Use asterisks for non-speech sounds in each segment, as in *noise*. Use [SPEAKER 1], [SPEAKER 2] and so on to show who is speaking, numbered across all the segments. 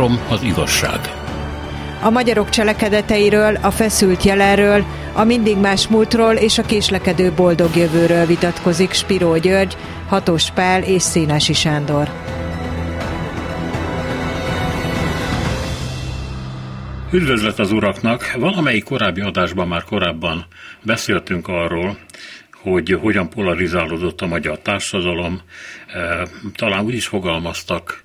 [SPEAKER 1] Három az igazság.
[SPEAKER 2] A magyarok cselekedeteiről, a feszült jelenről, a mindig más múltról és a késlekedő boldog jövőről vitatkozik Spiró György, Hatos Pál és Szénási Sándor.
[SPEAKER 1] Üdvözlet az uraknak! Valamelyik korábbi adásban már korábban beszéltünk arról, hogy hogyan polarizálódott a magyar társadalom. E, talán úgy is fogalmaztak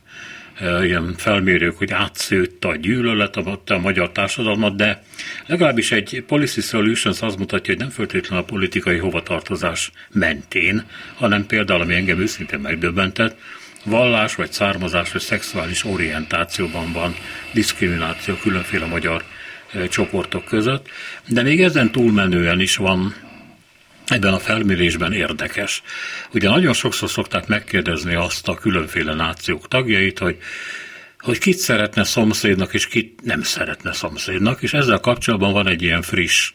[SPEAKER 1] ilyen felmérők, hogy átszőtt a gyűlölet a, a magyar társadalmat, de legalábbis egy Policy Solutions azt mutatja, hogy nem feltétlenül a politikai hovatartozás mentén, hanem például, ami engem őszintén megdöbbentett, vallás, vagy származás, vagy szexuális orientációban van diszkrimináció különféle magyar csoportok között, de még ezen túlmenően is van ebben a felmérésben érdekes. Ugye nagyon sokszor szokták megkérdezni azt a különféle nációk tagjait, hogy hogy kit szeretne szomszédnak, és kit nem szeretne szomszédnak, és ezzel kapcsolatban van egy ilyen friss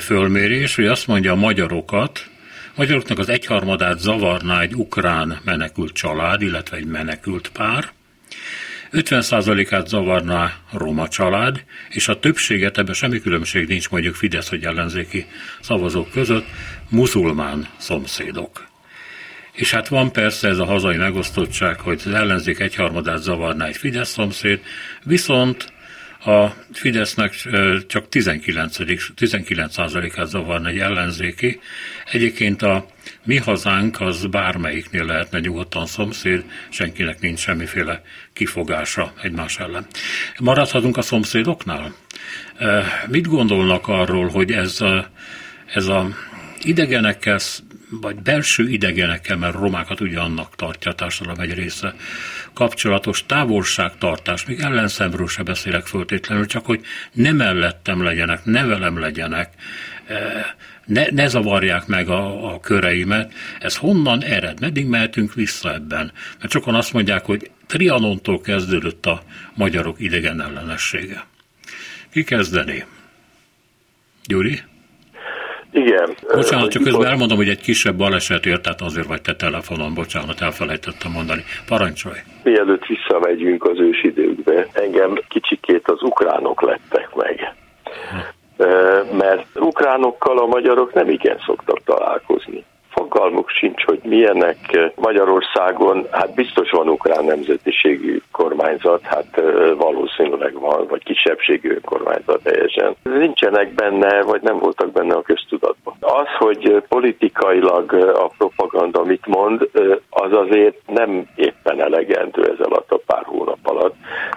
[SPEAKER 1] fölmérés, hogy azt mondja a magyarokat, magyaroknak az egyharmadát zavarná egy ukrán menekült család, illetve egy menekült pár, 50%-át zavarná roma család, és a többséget, ebben semmi különbség nincs mondjuk Fidesz vagy ellenzéki szavazók között, muzulmán szomszédok. És hát van persze ez a hazai megosztottság, hogy az ellenzék egyharmadát zavarná egy Fidesz szomszéd, viszont a Fidesznek csak 19. 19%-át zavarna egy ellenzéki. Egyébként a mi hazánk az bármelyiknél lehetne nyugodtan szomszéd, senkinek nincs semmiféle kifogása egymás ellen. Maradhatunk a szomszédoknál? Mit gondolnak arról, hogy ez, ez a idegenekkel vagy belső idegenekkel, mert romákat ugyanannak tartja a társadalom egy része, kapcsolatos távolságtartás, még ellenszemről se beszélek föltétlenül, csak hogy ne mellettem legyenek, ne velem legyenek, eh, ne, ne zavarják meg a, a köreimet. Ez honnan ered? Meddig mehetünk vissza ebben? Mert sokan azt mondják, hogy Trianontól kezdődött a magyarok idegen ellenessége. Ki kezdené? Gyuri?
[SPEAKER 3] Igen.
[SPEAKER 1] Bocsánat, csak közben elmondom, hogy egy kisebb baleset ért, tehát azért vagy te telefonon, bocsánat, elfelejtettem mondani. Parancsolj!
[SPEAKER 3] Mielőtt visszamegyünk az ősidőkbe, engem kicsikét az ukránok lettek meg. Mert ukránokkal a magyarok nem igen szoktak találkozni fogalmuk sincs, hogy milyenek Magyarországon, hát biztos van ukrán nemzetiségű kormányzat, hát valószínűleg van, vagy kisebbségű kormányzat teljesen. Nincsenek benne, vagy nem voltak benne a köztudatban. Az, hogy politikailag a propaganda mit mond, az azért nem éppen elegendő ez alatt a pár hónap alatt.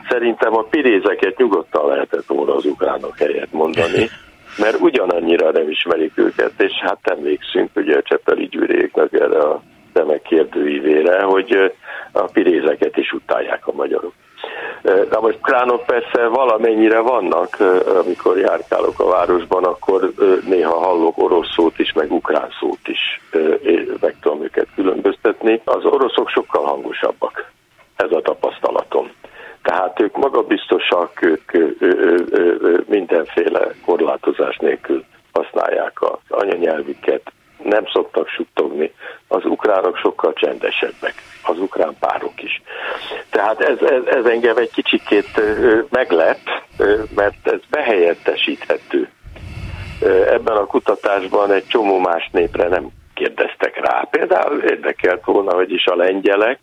[SPEAKER 3] Szerintem a pirézeket nyugodtan lehetett volna az ukránok helyett mondani *laughs* mert ugyanannyira nem ismerik őket, és hát emlékszünk ugye a Csepeli gyűréknek erre a szemek kérdőívére, hogy a pirézeket is utálják a magyarok. Na most kránok persze valamennyire vannak, amikor járkálok a városban, akkor néha hallok orosz szót is, meg ukrán szót is, meg tudom őket különböztetni. Az oroszok sokkal hangosabbak, ez a tapasztalatom. Tehát ők magabiztosak, ők mindenféle korlátozás nélkül használják az anyanyelvüket, nem szoktak suttogni. Az ukránok sokkal csendesebbek, az ukrán párok is. Tehát ez, ez, ez engem egy kicsikét meglep, mert ez behelyettesíthető. Ebben a kutatásban egy csomó más népre nem kérdeztek rá. Például érdekelt volna, hogy is a lengyelek,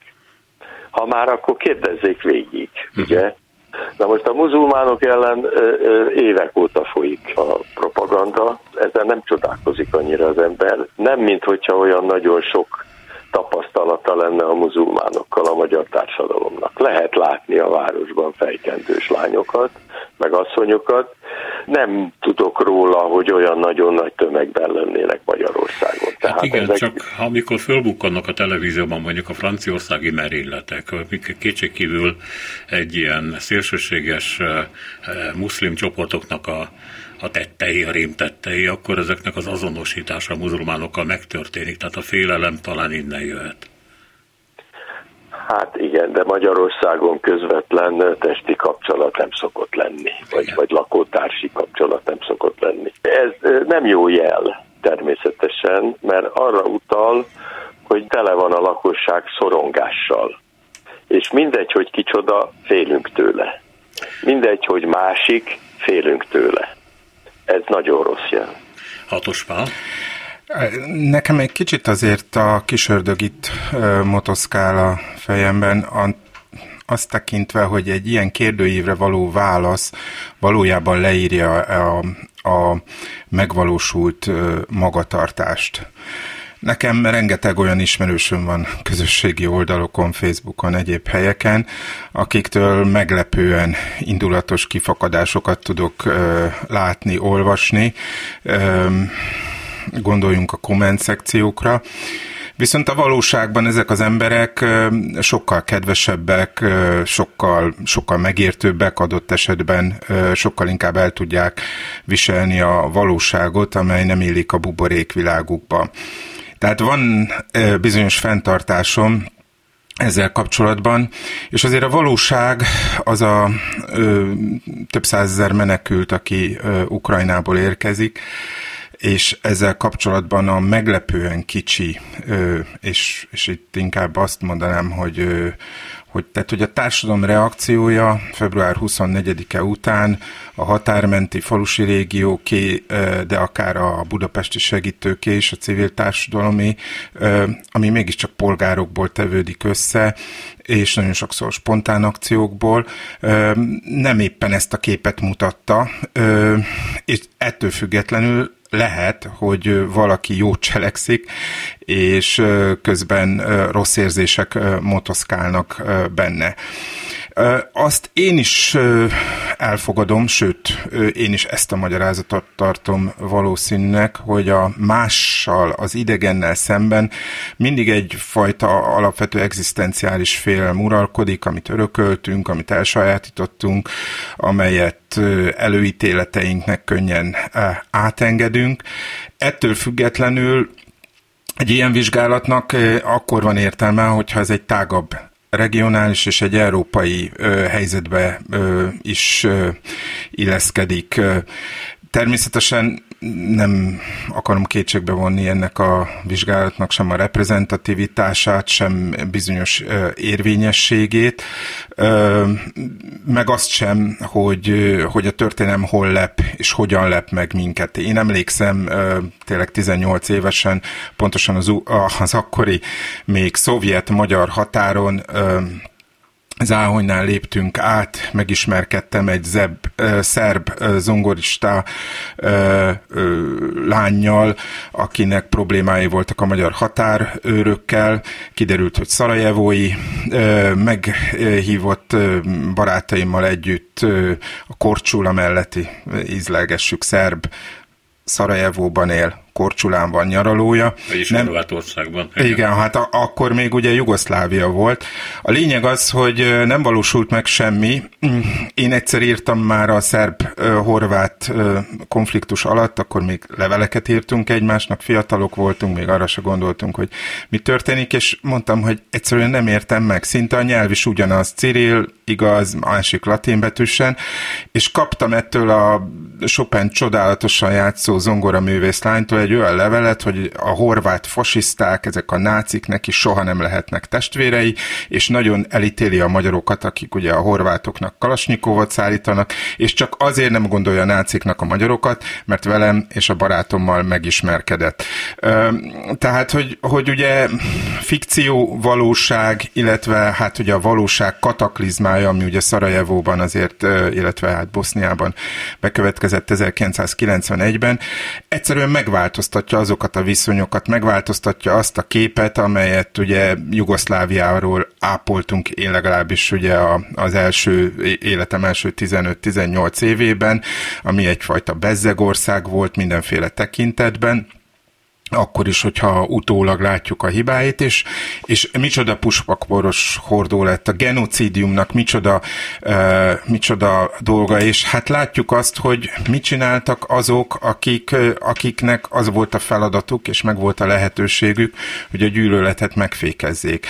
[SPEAKER 3] ha már, akkor kérdezzék végig, uh-huh. ugye? Na most a muzulmánok ellen évek óta folyik a propaganda, ezzel nem csodálkozik annyira az ember. Nem, mint hogyha olyan nagyon sok tapasztalata lenne a muzulmánokkal a magyar társadalomnak. Lehet látni a városban fejkendős lányokat, meg asszonyokat. Nem tudok róla, hogy olyan nagyon nagy tömegben lennének Magyarországon.
[SPEAKER 1] Hát Tehát hát igen, ezek... csak amikor fölbukkannak a televízióban mondjuk a franciaországi merényletek, kétségkívül egy ilyen szélsőséges eh, eh, muszlim csoportoknak a a tettei, a rémtettei, akkor ezeknek az azonosítása a muzulmánokkal megtörténik, tehát a félelem talán innen jöhet.
[SPEAKER 3] Hát igen, de Magyarországon közvetlen testi kapcsolat nem szokott lenni, vagy, vagy lakótársi kapcsolat nem szokott lenni. Ez nem jó jel természetesen, mert arra utal, hogy tele van a lakosság szorongással és mindegy, hogy kicsoda, félünk tőle. Mindegy, hogy másik, félünk tőle. Ez nagyon rossz jel.
[SPEAKER 1] Hatos pál.
[SPEAKER 4] Nekem egy kicsit azért a kisördög itt motoszkál a fejemben, azt tekintve, hogy egy ilyen kérdőívre való válasz valójában leírja a, a megvalósult magatartást. Nekem rengeteg olyan ismerősöm van közösségi oldalokon, Facebookon, egyéb helyeken, akiktől meglepően indulatos kifakadásokat tudok ö, látni, olvasni. Ö, gondoljunk a komment szekciókra. Viszont a valóságban ezek az emberek sokkal kedvesebbek, sokkal, sokkal megértőbbek adott esetben, sokkal inkább el tudják viselni a valóságot, amely nem illik a buborékvilágukba. Tehát van bizonyos fenntartásom, ezzel kapcsolatban, és azért a valóság az a ö, több százezer menekült, aki ö, Ukrajnából érkezik, és ezzel kapcsolatban a meglepően kicsi, és, és itt inkább azt mondanám, hogy, hogy, tehát, hogy a társadalom reakciója február 24-e után a határmenti falusi régióké, de akár a budapesti segítőké és a civil társadalomé, ami mégiscsak polgárokból tevődik össze, és nagyon sokszor spontán akciókból, nem éppen ezt a képet mutatta, és ettől függetlenül lehet, hogy valaki jót cselekszik, és közben rossz érzések motoszkálnak benne. Azt én is elfogadom, sőt, én is ezt a magyarázatot tartom valószínűnek, hogy a mással, az idegennel szemben mindig egyfajta alapvető egzisztenciális félelem uralkodik, amit örököltünk, amit elsajátítottunk, amelyet előítéleteinknek könnyen átengedünk. Ettől függetlenül egy ilyen vizsgálatnak akkor van értelme, hogyha ez egy tágabb regionális és egy európai helyzetbe is illeszkedik. Természetesen nem akarom kétségbe vonni ennek a vizsgálatnak sem a reprezentativitását, sem bizonyos érvényességét, meg azt sem, hogy, hogy a történelem hol lep és hogyan lep meg minket. Én emlékszem tényleg 18 évesen, pontosan az, az akkori még szovjet-magyar határon Záhonynál léptünk át, megismerkedtem egy zeb, szerb zongorista lányjal, akinek problémái voltak a magyar határőrökkel. Kiderült, hogy szarajevói. Meghívott barátaimmal együtt a Korcsula melletti ízlelgessük szerb Szarajevóban él, Korcsulán van nyaralója.
[SPEAKER 1] Vagyis nem, Horvátországban.
[SPEAKER 4] Igen, igen hát a, akkor még ugye Jugoszlávia volt. A lényeg az, hogy nem valósult meg semmi. Én egyszer írtam már a szerb-horvát konfliktus alatt, akkor még leveleket írtunk egymásnak, fiatalok voltunk, még arra se gondoltunk, hogy mi történik, és mondtam, hogy egyszerűen nem értem meg. Szinte a nyelv is ugyanaz, Cyril, igaz, másik latinbetűsen, és kaptam ettől a Chopin csodálatosan játszó zongora lánytól egy olyan levelet, hogy a horvát fasiszták, ezek a nácik neki soha nem lehetnek testvérei, és nagyon elítéli a magyarokat, akik ugye a horvátoknak kalasnyikovot szállítanak, és csak azért nem gondolja a náciknak a magyarokat, mert velem és a barátommal megismerkedett. Tehát, hogy, hogy ugye fikció, valóság, illetve hát ugye a valóság kataklizmája, ami ugye Szarajevóban azért, illetve hát Boszniában bekövetkezett 1991-ben, egyszerűen megváltoztatja azokat a viszonyokat, megváltoztatja azt a képet, amelyet ugye Jugoszláviáról ápoltunk én legalábbis ugye az első életem első 15-18 évében, ami egyfajta bezzegország volt mindenféle tekintetben, akkor is, hogyha utólag látjuk a hibáit, és, és micsoda puspakporos hordó lett, a genocidiumnak micsoda, uh, micsoda dolga, és hát látjuk azt, hogy mit csináltak azok, akik, akiknek az volt a feladatuk, és meg volt a lehetőségük, hogy a gyűlöletet megfékezzék.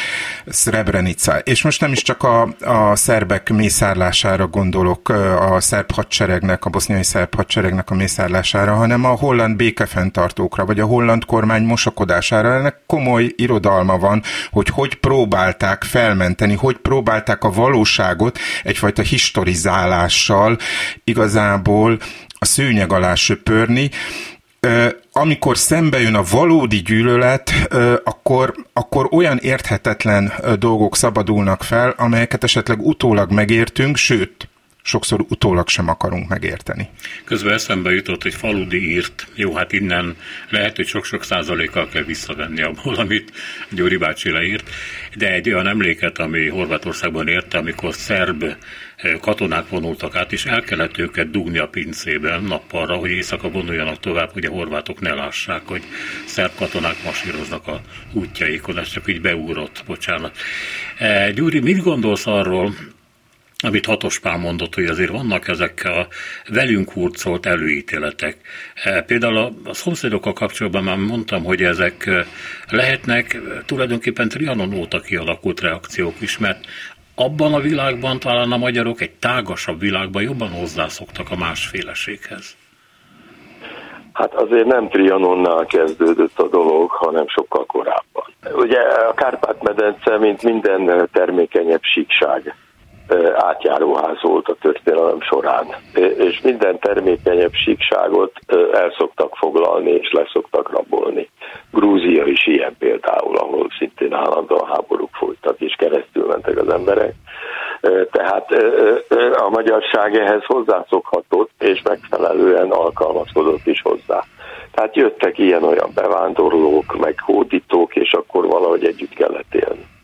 [SPEAKER 4] Srebrenica. És most nem is csak a, a szerbek mészárlására gondolok, a szerb hadseregnek, a boszniai szerb hadseregnek a mészárlására, hanem a holland békefenntartókra, vagy a holland kormány mosakodására. Ennek komoly irodalma van, hogy hogy próbálták felmenteni, hogy próbálták a valóságot egyfajta historizálással igazából a szőnyeg alá söpörni, amikor szembe jön a valódi gyűlölet, akkor, akkor olyan érthetetlen dolgok szabadulnak fel, amelyeket esetleg utólag megértünk, sőt, sokszor utólag sem akarunk megérteni.
[SPEAKER 1] Közben eszembe jutott, hogy Faludi írt, jó, hát innen lehet, hogy sok-sok százalékkal kell visszavenni abból, amit Gyuri bácsi leírt, de egy olyan emléket, ami Horvátországban érte, amikor szerb eh, katonák vonultak át, és el kellett őket dugni a pincében nappalra, hogy éjszaka vonuljanak tovább, hogy a horvátok ne lássák, hogy szerb katonák masíroznak a útjaikon. Ez csak így beúrott, bocsánat. Eh, Gyuri, mit gondolsz arról, amit Hatospál mondott, hogy azért vannak ezek a velünk hurcolt előítéletek. E, például a, szomszédokkal kapcsolatban már mondtam, hogy ezek e, lehetnek tulajdonképpen Trianon óta kialakult reakciók is, mert abban a világban talán a magyarok egy tágasabb világban jobban hozzászoktak a másféleséghez.
[SPEAKER 3] Hát azért nem Trianonnál kezdődött a dolog, hanem sokkal korábban. Ugye a Kárpát-medence, mint minden termékenyebb síkság, átjáróház volt a történelem során, és minden termékenyebb síkságot el szoktak foglalni és leszoktak rabolni. Grúzia is ilyen például, ahol szintén állandóan háborúk folytak és keresztül mentek az emberek. Tehát a magyarság ehhez hozzászokhatott és megfelelően alkalmazkodott is hozzá. Tehát jöttek ilyen-olyan bevándorlók, meg hódítók, és akkor valahogy együtt kellett élni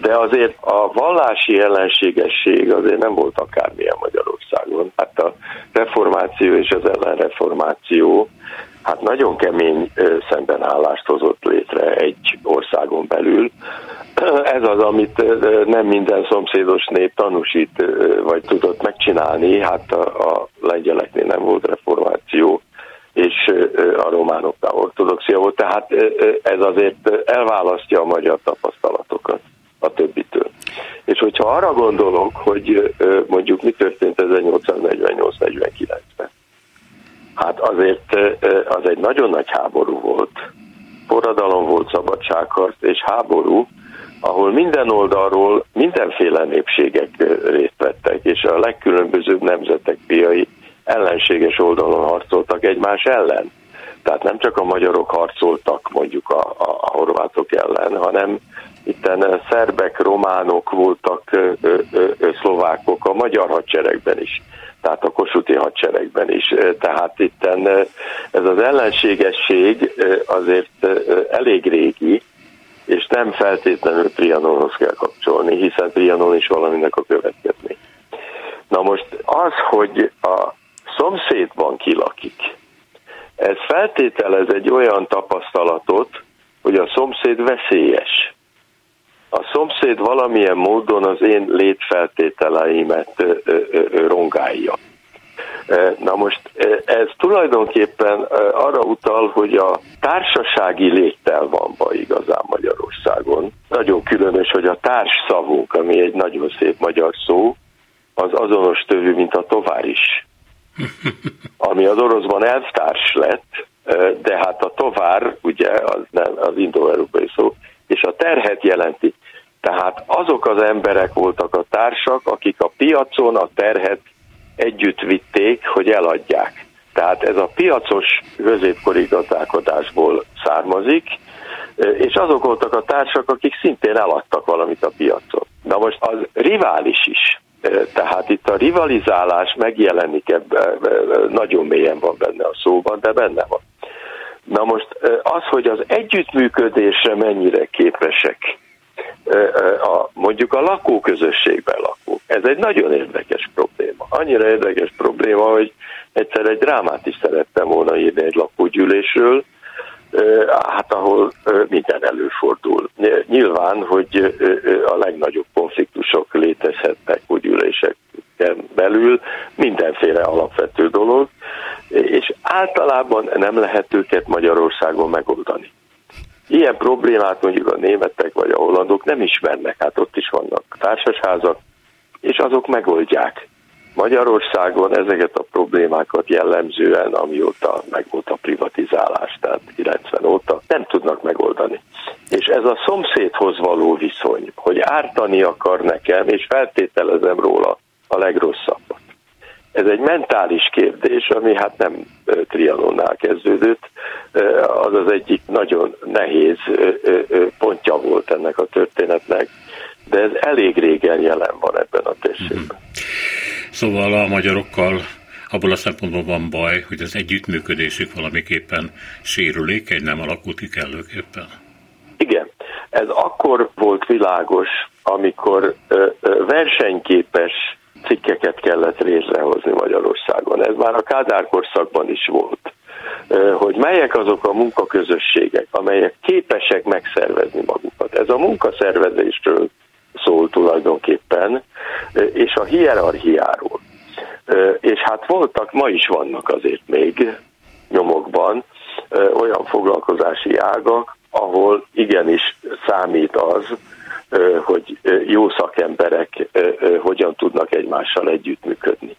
[SPEAKER 3] de azért a vallási ellenségesség azért nem volt akármilyen Magyarországon. Hát a reformáció és az ellenreformáció hát nagyon kemény szembenállást hozott létre egy országon belül. *clears throat* Ez az, amit nem minden szomszédos nép tanúsít, vagy tudott megcsinálni. Hát a, a lengyeleknél nem volt reformáció, és a románoknál ortodoxia volt, tehát ez azért elválasztja a magyar tapasztalatokat a többitől. És hogyha arra gondolok, hogy mondjuk mi történt 1848-49-ben, hát azért az egy nagyon nagy háború volt. Forradalom volt, szabadságharc és háború, ahol minden oldalról mindenféle népségek részt vettek, és a legkülönbözőbb nemzetek piai ellenséges oldalon harcoltak egymás ellen. Tehát nem csak a magyarok harcoltak mondjuk a, a, a horvátok ellen, hanem itten szerbek, románok voltak, szlovákok a magyar hadseregben is, tehát a kosuti hadseregben is. Tehát itten ez az ellenségesség azért elég régi, és nem feltétlenül Trianonhoz kell kapcsolni, hiszen Trianon is valaminek a következmény. Na most az, hogy a szomszédban kilakik, ez feltételez egy olyan tapasztalatot, hogy a szomszéd veszélyes a szomszéd valamilyen módon az én létfeltételeimet rongálja. Na most ez tulajdonképpen arra utal, hogy a társasági légtel van ba igazán Magyarországon. Nagyon különös, hogy a társszavunk, ami egy nagyon szép magyar szó, az azonos tövű, mint a továr is. *laughs* Ami az oroszban elvtárs lett, de hát a továr, ugye az, nem, az indo-európai szó, és a terhet jelenti. Tehát azok az emberek voltak a társak, akik a piacon a terhet együtt vitték, hogy eladják. Tehát ez a piacos középkori gazdálkodásból származik, és azok voltak a társak, akik szintén eladtak valamit a piacon. Na most az rivális is, tehát itt a rivalizálás megjelenik ebben, nagyon mélyen van benne a szóban, de benne van. Na most az, hogy az együttműködésre mennyire képesek a, mondjuk a lakóközösségben lakók. Ez egy nagyon érdekes probléma. Annyira érdekes probléma, hogy egyszer egy drámát is szerettem volna írni egy lakógyűlésről, hát ahol minden előfordul. Nyilván, hogy a legnagyobb konfliktusok létezhetnek gyűléseken belül, mindenféle alapvető dolog, és általában nem lehet őket Magyarországon megoldani. Ilyen problémát mondjuk a németek vagy a hollandok nem ismernek, hát ott is vannak társasházak, és azok megoldják. Magyarországon ezeket a problémákat jellemzően, amióta megvolt a privatizálás, tehát 90 óta, nem tudnak megoldani. És ez a szomszédhoz való viszony, hogy ártani akar nekem, és feltételezem róla a legrosszabbat. Ez egy mentális kérdés, ami hát nem Trianonnál kezdődött, az az egyik nagyon nehéz pontja volt ennek a történetnek, de ez elég régen jelen van ebben a térségben. Mhm.
[SPEAKER 1] Szóval a magyarokkal abból a szempontból van baj, hogy az együttműködésük valamiképpen sérülékeny, nem alakult ki kellőképpen.
[SPEAKER 3] Igen, ez akkor volt világos, amikor versenyképes cikkeket kellett létrehozni Magyarországon. Ez már a Kádár korszakban is volt hogy melyek azok a munkaközösségek, amelyek képesek megszervezni magukat. Ez a munkaszervezésről szól tulajdonképpen, és a hierarchiáról. És hát voltak, ma is vannak azért még nyomokban olyan foglalkozási ágak, ahol igenis számít az, hogy jó szakemberek hogyan tudnak egymással együttműködni.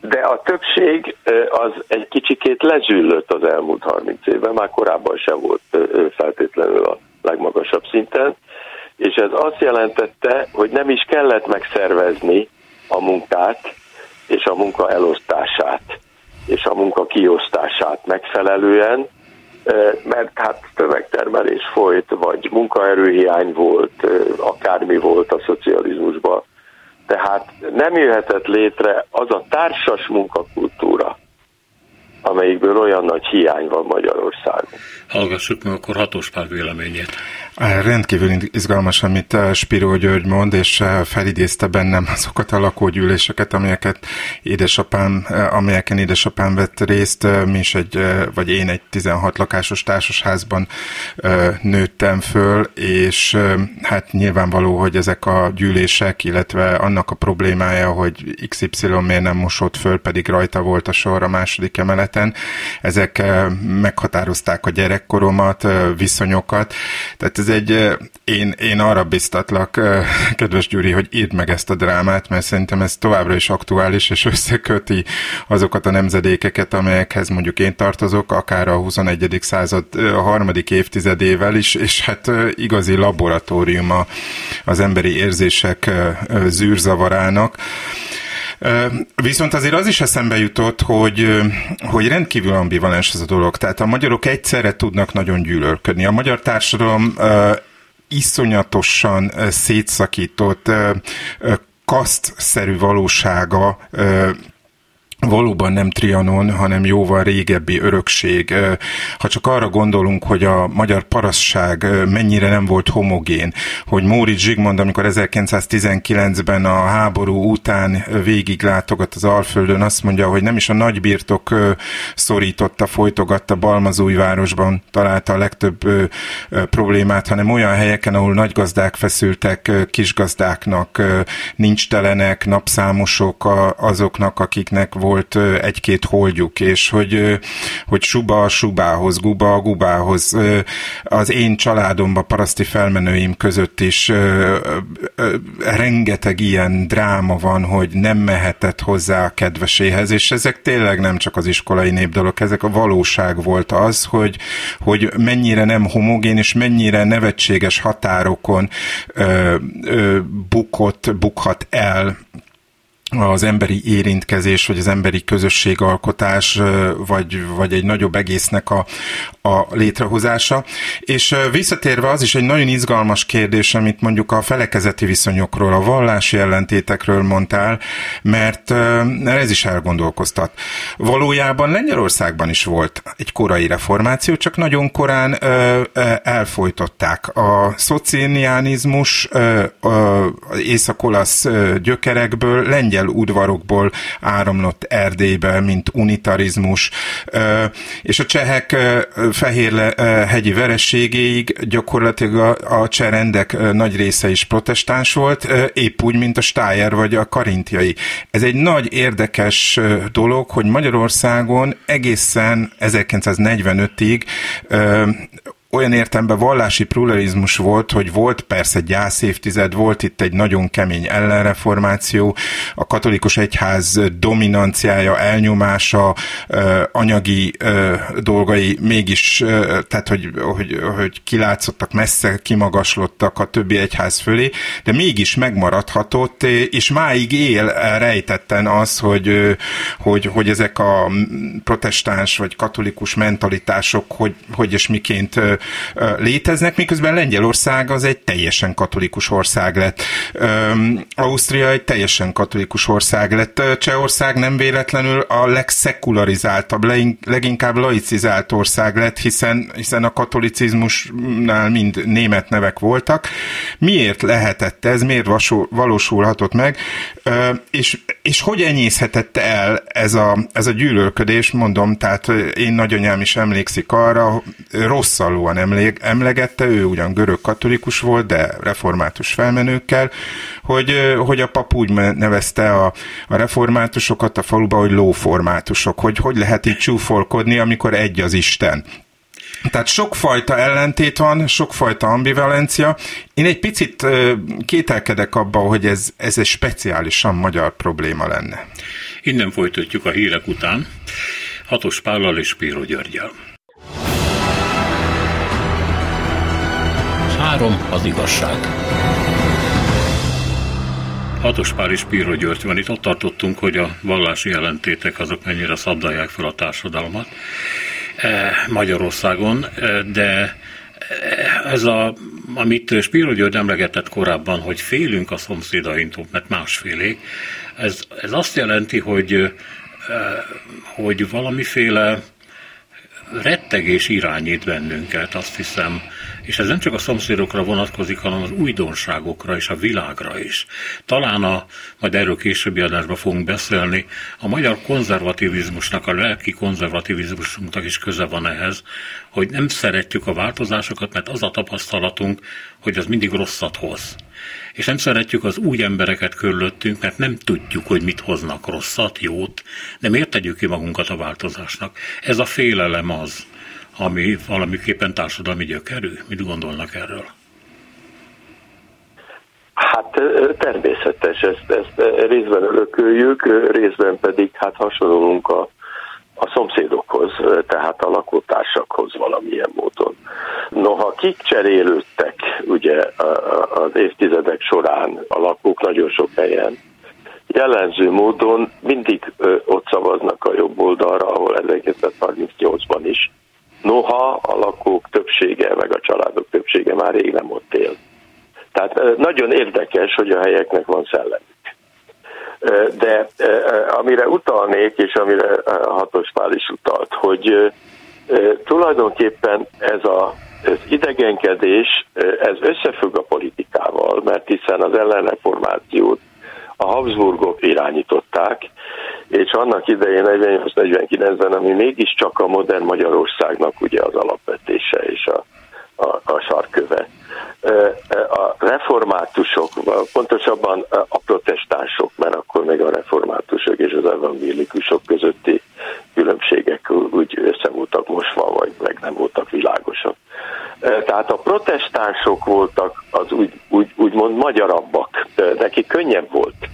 [SPEAKER 3] De a többség az egy kicsikét lezüllött az elmúlt 30 évben, már korábban sem volt feltétlenül a legmagasabb szinten, és ez azt jelentette, hogy nem is kellett megszervezni a munkát és a munka elosztását és a munka kiosztását megfelelően, mert hát tömegtermelés folyt, vagy munkaerőhiány volt, akármi volt a szocializmusban. Tehát nem jöhetett létre az a társas munkakultúra, amelyikből olyan nagy hiány van Magyarországon.
[SPEAKER 1] Hallgassuk meg akkor Hatós véleményét.
[SPEAKER 4] Rendkívül izgalmas, amit Spiró György mond, és felidézte bennem azokat a lakógyűléseket, amelyeket édesapám, amelyeken édesapám vett részt. Mi is egy, vagy én egy 16 lakásos társasházban nőttem föl, és hát nyilvánvaló, hogy ezek a gyűlések, illetve annak a problémája, hogy XY miért nem mosott föl, pedig rajta volt a sor a második emeleten, ezek meghatározták a gyerekkoromat, viszonyokat, tehát ez egy, én, én arra biztatlak, *laughs* kedves Gyuri, hogy írd meg ezt a drámát, mert szerintem ez továbbra is aktuális, és összeköti azokat a nemzedékeket, amelyekhez mondjuk én tartozok, akár a 21. század a harmadik évtizedével is, és hát igazi laboratóriuma az emberi érzések zűrzavarának. Viszont azért az is eszembe jutott, hogy, hogy rendkívül ambivalens ez a dolog. Tehát a magyarok egyszerre tudnak nagyon gyűlölködni. A magyar társadalom iszonyatosan szétszakított kaszt-szerű valósága valóban nem Trianon, hanem jóval régebbi örökség. Ha csak arra gondolunk, hogy a magyar paraszság mennyire nem volt homogén, hogy Móricz Zsigmond, amikor 1919-ben a háború után végig látogat az Alföldön, azt mondja, hogy nem is a nagybirtok szorította, folytogatta Balmazújvárosban, találta a legtöbb problémát, hanem olyan helyeken, ahol nagy gazdák feszültek kisgazdáknak, nincs telenek, napszámosok azoknak, akiknek volt volt egy-két holdjuk, és hogy, hogy suba a subához, guba a gubához, az én családomban, paraszti felmenőim között is rengeteg ilyen dráma van, hogy nem mehetett hozzá a kedveséhez, és ezek tényleg nem csak az iskolai népdalok, ezek a valóság volt az, hogy, hogy mennyire nem homogén, és mennyire nevetséges határokon ö, ö, bukott, bukhat el az emberi érintkezés, vagy az emberi közösségalkotás, vagy, vagy egy nagyobb egésznek a, a létrehozása. És visszatérve az is egy nagyon izgalmas kérdés, amit mondjuk a felekezeti viszonyokról, a vallási ellentétekről mondtál, mert ez is elgondolkoztat. Valójában Lengyelországban is volt egy korai reformáció, csak nagyon korán elfolytották. A szociánianizmus észak-olasz gyökerekből lengyel lengyel udvarokból áramlott Erdélybe, mint unitarizmus, és a csehek fehér hegyi verességéig gyakorlatilag a, a cserendek nagy része is protestáns volt, épp úgy, mint a Stájer vagy a karintjai. Ez egy nagy érdekes dolog, hogy Magyarországon egészen 1945-ig olyan értemben vallási pluralizmus volt, hogy volt persze gyász évtized, volt itt egy nagyon kemény ellenreformáció, a katolikus egyház dominanciája, elnyomása, anyagi dolgai mégis, tehát hogy, hogy, hogy kilátszottak, messze kimagaslottak a többi egyház fölé, de mégis megmaradhatott, és máig él rejtetten az, hogy, hogy, hogy ezek a protestáns vagy katolikus mentalitások hogy, hogy és miként léteznek, miközben Lengyelország az egy teljesen katolikus ország lett. Ausztria egy teljesen katolikus ország lett. Csehország nem véletlenül a legszekularizáltabb, leginkább laicizált ország lett, hiszen, hiszen a katolicizmusnál mind német nevek voltak. Miért lehetett ez, miért valósulhatott meg, és, és hogy enyészhetett el ez a, ez a gyűlölködés, mondom, tehát én nagyanyám is emlékszik arra, rosszalóan emlék, emlegette, ő ugyan görög katolikus volt, de református felmenőkkel, hogy, hogy a pap úgy nevezte a, a reformátusokat a faluba, hogy lóformátusok, hogy hogy lehet így csúfolkodni, amikor egy az Isten. Tehát sokfajta ellentét van, sokfajta ambivalencia. Én egy picit kételkedek abban, hogy ez, ez egy speciálisan magyar probléma lenne.
[SPEAKER 1] Innen folytatjuk a hírek után. Hatos Pállal és Píró Györgyel. Három az igazság. Hatos Pál és Píró György van itt. Ott tartottunk, hogy a vallási jelentétek azok mennyire szabdalják fel a társadalmat eh, Magyarországon, eh, de eh, ez a, amit Spiro György emlegetett korábban, hogy félünk a szomszédainktól, mert másfélék, ez, ez azt jelenti, hogy, hogy valamiféle rettegés irányít bennünket, azt hiszem, és ez nem csak a szomszédokra vonatkozik, hanem az újdonságokra és a világra is. Talán a, majd erről későbbi adásban fogunk beszélni, a magyar konzervativizmusnak, a lelki konzervativizmusnak is köze van ehhez, hogy nem szeretjük a változásokat, mert az a tapasztalatunk, hogy az mindig rosszat hoz. És nem szeretjük az új embereket körülöttünk, mert nem tudjuk, hogy mit hoznak rosszat, jót, de miért tegyük ki magunkat a változásnak? Ez a félelem az, ami valamiképpen társadalmi gyökerű? Mit gondolnak erről?
[SPEAKER 3] Hát természetes, ezt, ezt részben örököljük, részben pedig hát hasonlunk a, a szomszédokhoz, tehát a lakótársakhoz valamilyen módon. Noha kik cserélődtek ugye az évtizedek során a lakók nagyon sok helyen, jellemző módon mindig ott szavaznak a jobb oldalra, ahol 1938-ban is, Noha a lakók többsége, meg a családok többsége már rég nem ott él. Tehát nagyon érdekes, hogy a helyeknek van szellemük. De amire utalnék, és amire Hatos Pál is utalt, hogy tulajdonképpen ez a az idegenkedés, ez összefügg a politikával, mert hiszen az ellenreformációt a Habsburgok irányították, és annak idején 48-49-ben, ami mégiscsak a modern Magyarországnak ugye az alapvetése és a, a, a sarköve. A reformátusok, pontosabban a protestánsok, mert akkor még a reformátusok és az evangélikusok közötti különbségek úgy össze voltak mosva, vagy meg nem voltak világosak. Tehát a protestánsok voltak az úgy, úgy, úgymond magyarabbak, neki könnyebb volt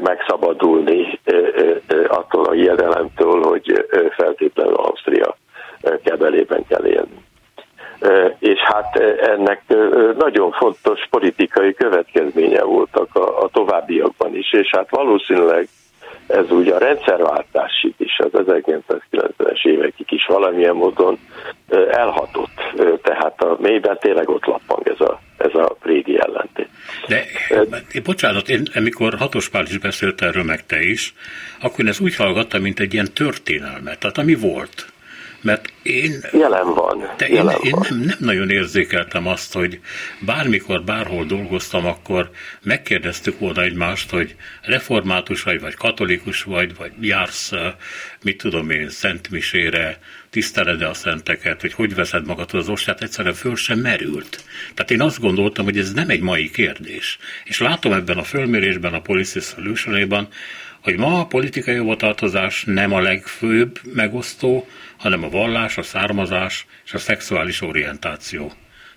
[SPEAKER 3] megszabadulni attól a hiedelemtől, hogy feltétlenül Ausztria kebelében kell élni. És hát ennek nagyon fontos politikai következménye voltak a, a továbbiakban is, és hát valószínűleg ez úgy a rendszerváltásig is, az 1990-es évekig is valamilyen módon elhatott. Tehát a mélyben tényleg ott lappang ez a, ez a régi ellentét.
[SPEAKER 1] De, én, bocsánat, én, amikor Hatos Pál is beszélt erről, meg te is, akkor én ezt úgy hallgattam, mint egy ilyen történelmet, tehát ami volt. Én...
[SPEAKER 3] Jelen van.
[SPEAKER 1] De
[SPEAKER 3] jelen
[SPEAKER 1] én, én nem, nem nagyon érzékeltem azt, hogy bármikor, bárhol dolgoztam, akkor megkérdeztük volna egymást, hogy református vagy, vagy katolikus vagy, vagy jársz, mit tudom én, szentmisére, tiszteled a szenteket, hogy hogy veszed magadhoz az ostát, egyszerűen föl sem merült. Tehát én azt gondoltam, hogy ez nem egy mai kérdés. És látom ebben a fölmérésben, a Policy solution hogy ma a politikai hovatartozás nem a legfőbb megosztó, hanem a vallás, a származás és a szexuális orientáció.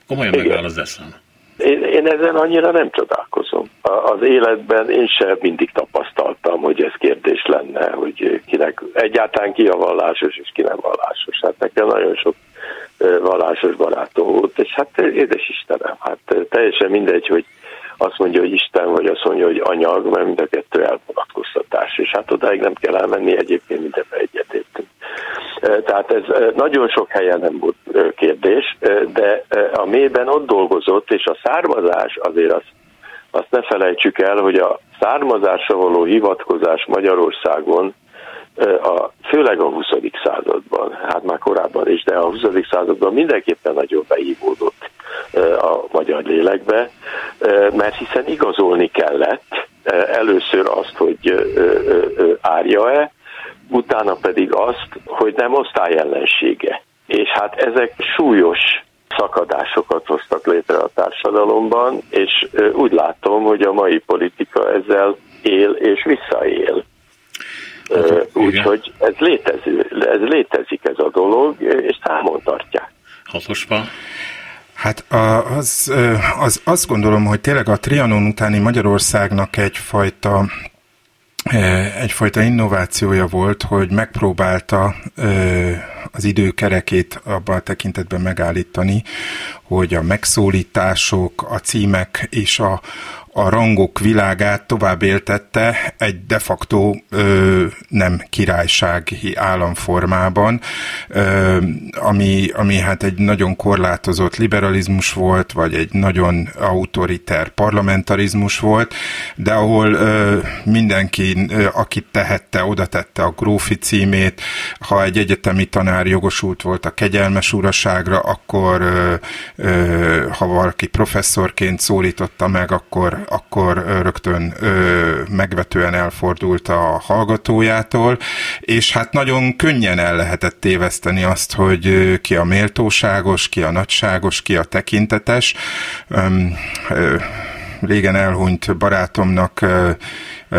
[SPEAKER 1] Komolyan Igen. megáll az eszem.
[SPEAKER 3] Én, én ezen annyira nem csodálkozom. Az életben én sem mindig tapasztaltam, hogy ez kérdés lenne, hogy kinek egyáltalán ki a vallásos és ki nem vallásos. Hát nekem nagyon sok vallásos barátom volt, és hát édes Istenem, hát teljesen mindegy, hogy azt mondja, hogy Isten, vagy azt mondja, hogy anyag, mert mind a kettő elvonatkoztatás, és hát odáig nem kell elmenni, egyébként mindenben egyetértünk. Tehát ez nagyon sok helyen nem volt kérdés, de a mélyben ott dolgozott, és a származás azért azt, azt ne felejtsük el, hogy a származásra való hivatkozás Magyarországon a, főleg a 20. században, hát már korábban is, de a 20. században mindenképpen nagyon beívódott a magyar lélekbe, mert hiszen igazolni kellett először azt, hogy árja-e, utána pedig azt, hogy nem osztályellensége. És hát ezek súlyos szakadásokat hoztak létre a társadalomban, és úgy látom, hogy a mai politika ezzel él és visszaél. Hát, Úgyhogy ez létező, ez létezik ez a dolog, és számon tartják.
[SPEAKER 1] Hatosban.
[SPEAKER 4] Hát az, az, azt gondolom, hogy tényleg a Trianon utáni Magyarországnak egyfajta egyfajta innovációja volt, hogy megpróbálta az időkerekét abban a tekintetben megállítani, hogy a megszólítások, a címek és a, a rangok világát tovább éltette egy de facto ö, nem királysági államformában, ö, ami, ami hát egy nagyon korlátozott liberalizmus volt, vagy egy nagyon autoriter parlamentarizmus volt, de ahol ö, mindenki, ö, akit tehette, oda tette a grófi címét, ha egy egyetemi tanár jogosult volt a kegyelmes uraságra, akkor ö, ö, ha valaki professzorként szólította meg, akkor akkor rögtön megvetően elfordult a hallgatójától, és hát nagyon könnyen el lehetett téveszteni azt, hogy ki a méltóságos, ki a nagyságos, ki a tekintetes. Régen elhunyt barátomnak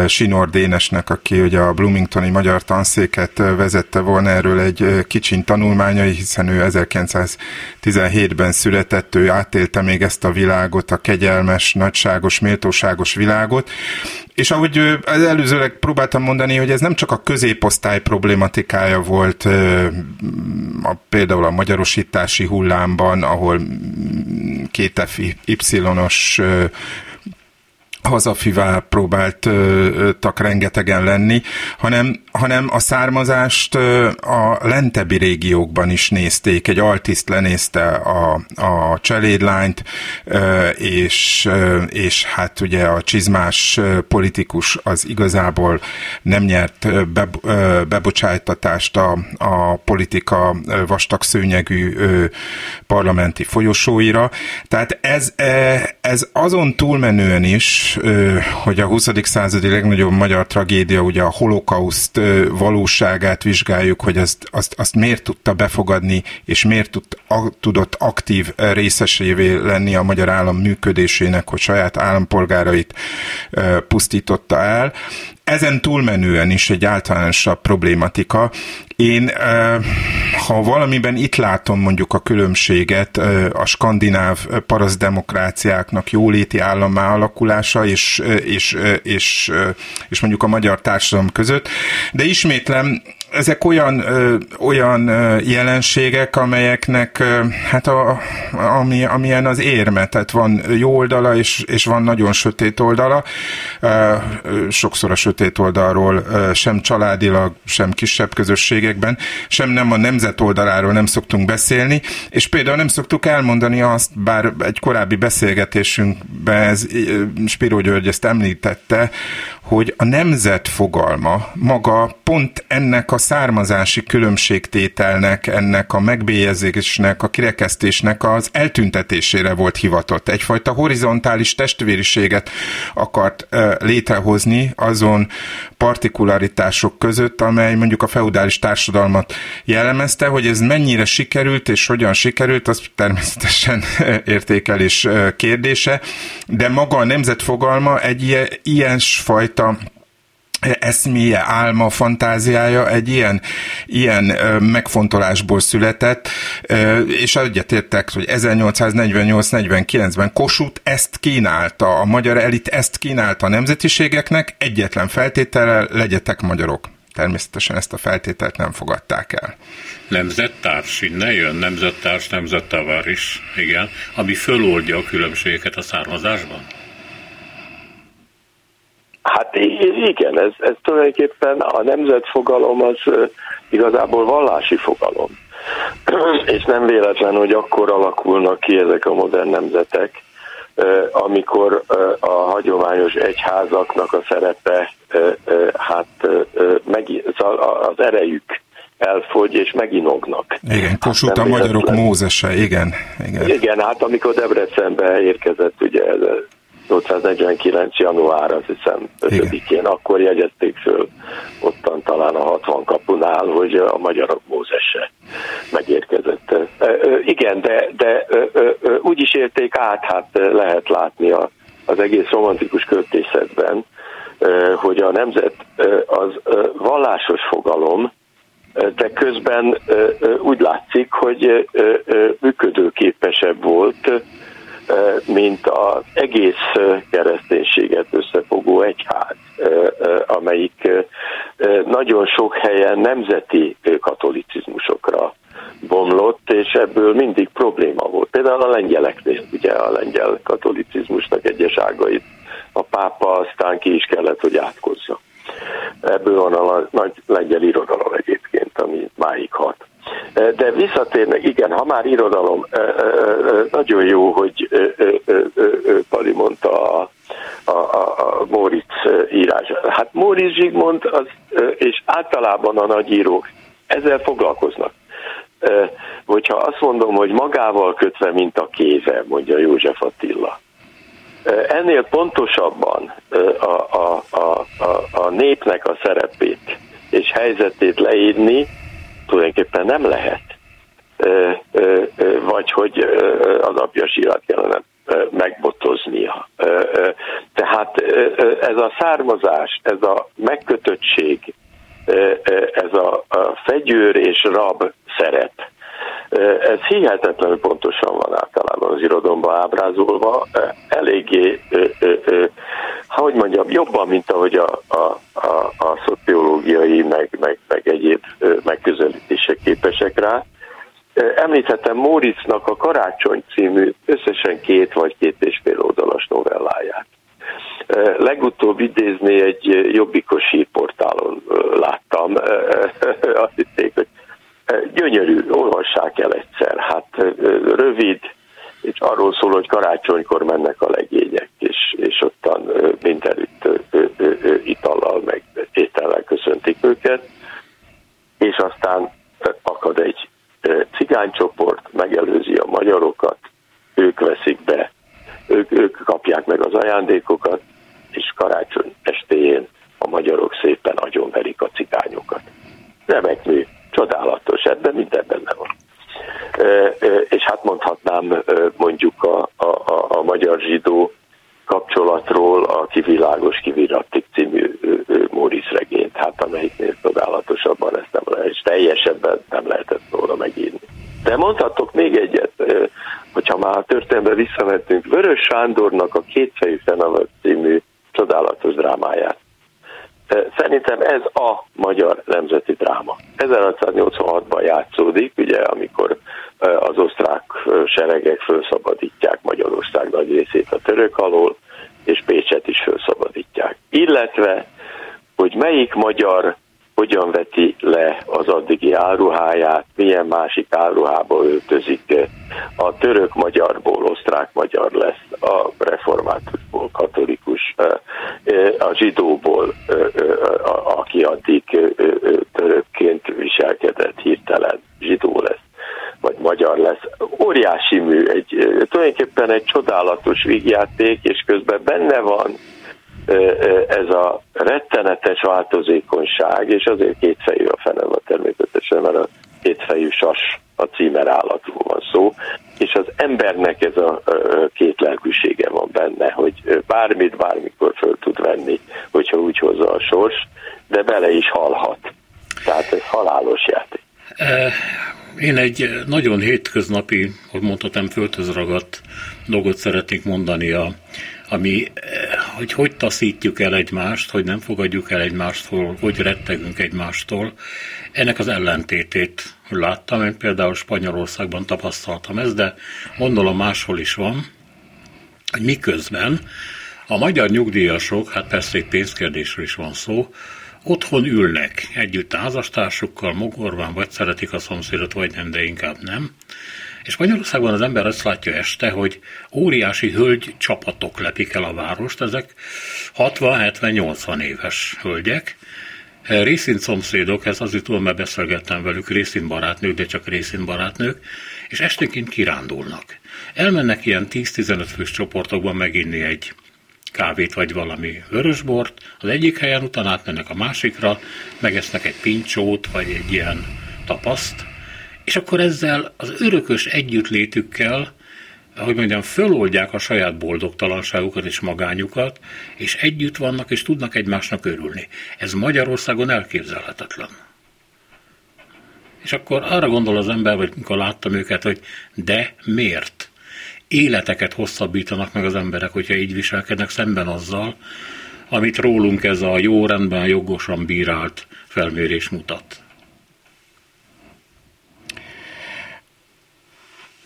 [SPEAKER 4] Sinor Dénesnek, aki ugye a Bloomingtoni magyar tanszéket vezette volna erről egy kicsin tanulmányai, hiszen ő 1917-ben született, ő átélte még ezt a világot, a kegyelmes, nagyságos, méltóságos világot, és ahogy előzőleg próbáltam mondani, hogy ez nem csak a középosztály problématikája volt, a, például a magyarosítási hullámban, ahol két Y-os hazafivá próbáltak rengetegen lenni, hanem, hanem a származást a lentebbi régiókban is nézték. Egy altiszt lenézte a, a cselédlányt, és, és hát ugye a csizmás politikus az igazából nem nyert be, bebocsájtatást a, a politika vastag szőnyegű parlamenti folyosóira. Tehát ez, ez azon túlmenően is, hogy a 20. századi legnagyobb magyar tragédia, ugye a holokauszt valóságát vizsgáljuk, hogy azt, azt, azt miért tudta befogadni, és miért tud, a, tudott aktív részesévé lenni a magyar állam működésének, hogy saját állampolgárait pusztította el ezen túlmenően is egy általánosabb problématika. Én, ha valamiben itt látom mondjuk a különbséget a skandináv parasztdemokráciáknak jóléti állammá alakulása és, és, és, és mondjuk a magyar társadalom között, de ismétlem ezek olyan, ö, olyan jelenségek, amelyeknek ö, hát a, ami, amilyen az érme, tehát van jó oldala és, és van nagyon sötét oldala. Ö, sokszor a sötét oldalról ö, sem családilag, sem kisebb közösségekben, sem nem a nemzet oldaláról nem szoktunk beszélni, és például nem szoktuk elmondani azt, bár egy korábbi beszélgetésünkben ez, Spiró György ezt említette, hogy a nemzet fogalma maga pont ennek a származási különbségtételnek, ennek a megbélyezésnek, a kirekesztésnek az eltüntetésére volt hivatott. Egyfajta horizontális testvériséget akart létrehozni azon partikularitások között, amely mondjuk a feudális társadalmat jellemezte, hogy ez mennyire sikerült és hogyan sikerült, az természetesen értékelés kérdése, de maga a nemzet fogalma egy ilyen, fajta eszméje, álma, fantáziája egy ilyen, ilyen megfontolásból született, és egyetértek, hogy 1848-49-ben Kossuth ezt kínálta, a magyar elit ezt kínálta a nemzetiségeknek, egyetlen feltétele legyetek magyarok. Természetesen ezt a feltételt nem fogadták el.
[SPEAKER 1] Nemzettárs, innen jön, nemzettárs, nemzettavar is, igen, ami föloldja a különbségeket a származásban?
[SPEAKER 3] Hát igen, ez, ez tulajdonképpen a nemzetfogalom az igazából vallási fogalom. *clears throat* És nem véletlen, hogy akkor alakulnak ki ezek a modern nemzetek, amikor a hagyományos egyházaknak a szerepe, hát az erejük elfogy és meginognak.
[SPEAKER 4] Igen, Kossuth hát a magyarok Mózese, igen,
[SPEAKER 3] igen. Igen, hát amikor Debrecenbe érkezett ugye ez 849. január, azt hiszem 5-én, akkor jegyezték föl ottan talán a 60 kapunál, hogy a magyarok Mózese megérkezett. Igen, de, de úgy is érték át, hát lehet látni a, az egész romantikus költészetben, hogy a nemzet az vallásos fogalom, de közben úgy látszik, hogy működőképesebb volt, mint az egész kereszténységet összefogó egyház, amelyik nagyon sok helyen nemzeti katolicizmusokra bomlott, és ebből mindig probléma volt. Például a lengyeleknél, ugye a lengyel katolicizmusnak egyes a pápa aztán ki is kellett, hogy átkozza. Ebből van a nagy lengyel irodalom egyébként, ami máig hat. De visszatérnek, igen, ha már irodalom, nagyon jó, hogy Pali mondta a, a, a Móricz írás. Hát Móricz Zsigmond az, és általában a nagyírók ezzel foglalkoznak. Hogyha azt mondom, hogy magával kötve, mint a kéze, mondja József Attila. Ennél pontosabban a, a, a, a, a népnek a szerepét és helyzetét leírni, tulajdonképpen nem lehet. Vagy hogy az apja sírát kellene megbotoznia. Tehát ez a származás, ez a megkötöttség, ez a fegyőr és rab szerep, ez hihetetlenül pontosan van általában az irodomban ábrázolva, eléggé, hogy mondjam, jobban, mint ahogy a, a, a, a szociológiai, meg, meg, meg egyéb megközelítések képesek rá. Említettem Móricznak a Karácsony című összesen két vagy két és fél oldalas novelláját. Legutóbb idézni egy jobbikosi portálon láttam, azt hitték, hogy Gyönyörű, olvassák el egyszer. Hát rövid, és arról szól, hogy karácsonykor mennek a legények, és, és ottan mindenütt itallal, meg étellel köszöntik őket, és aztán akad egy cigánycsoport, megelőzi a magyarokat, ők veszik be, ők, ők kapják meg az ajándékokat, és karácsony estéjén a magyarok szépen agyonverik a cigányokat. Remek mű, csodálatos, ebben minden benne van. És hát mondhatnám mondjuk a, a, a magyar zsidó kapcsolatról a Kivilágos Kivirattik című Móris regényt, hát amelyiknél csodálatosabban ezt nem lehet, és teljesebben nem lehetett volna megírni. De mondhatok még egyet, hogyha már a történetbe visszamentünk, Vörös Sándornak a Kétfejű Fenavat című csodálatos drámáját. Szerintem ez a magyar nemzeti dráma. 1686-ban játszódik, ugye, amikor az osztrák seregek felszabadítják Magyarország nagy részét a török alól, és Pécset is felszabadítják. Illetve, hogy melyik magyar hogyan veti le az addigi áruháját, milyen másik áruhába öltözik. A török magyarból osztrák magyar lesz, a reformátusból katolikus, a zsidóból, aki addig törökként viselkedett, hirtelen zsidó lesz vagy magyar lesz. Óriási mű, egy, tulajdonképpen egy csodálatos vígjáték, és közben benne van ez a rettenetes változékonyság, és azért kétfejű a feneve természetesen, mert a kétfejű sas a címer állatról van szó, és az embernek ez a két lelkűsége van benne, hogy bármit bármikor föl tud venni, hogyha úgy hozza a sors, de bele is halhat. Tehát ez halálos játék.
[SPEAKER 1] Én egy nagyon hétköznapi, hogy mondhatom, földhöz ragadt dolgot szeretnék mondani, a, ami, hogy hogy taszítjuk el egymást, hogy nem fogadjuk el egymástól, hogy rettegünk egymástól. Ennek az ellentétét láttam, én például Spanyolországban tapasztaltam ezt, de gondolom máshol is van, hogy miközben a magyar nyugdíjasok, hát persze egy pénzkérdésről is van szó, otthon ülnek együtt házastársukkal, mogorván, vagy szeretik a szomszédot, vagy nem, de inkább nem. És Magyarországon az ember azt látja este, hogy óriási hölgy csapatok lepik el a várost, ezek 60-70-80 éves hölgyek, részint szomszédok, ez azért tudom, mert beszélgettem velük, részint barátnők, de csak részint barátnők, és esténként kirándulnak. Elmennek ilyen 10-15 fős csoportokban meginni egy kávét vagy valami vörösbort, az egyik helyen utána átmennek a másikra, megesznek egy pincsót vagy egy ilyen tapaszt, és akkor ezzel az örökös együttlétükkel, ahogy mondjam, föloldják a saját boldogtalanságukat és magányukat, és együtt vannak és tudnak egymásnak örülni. Ez Magyarországon elképzelhetetlen. És akkor arra gondol az ember, vagy mikor láttam őket, hogy de miért? életeket hosszabbítanak meg az emberek, hogyha így viselkednek szemben azzal, amit rólunk ez a jó rendben, jogosan bírált felmérés mutat.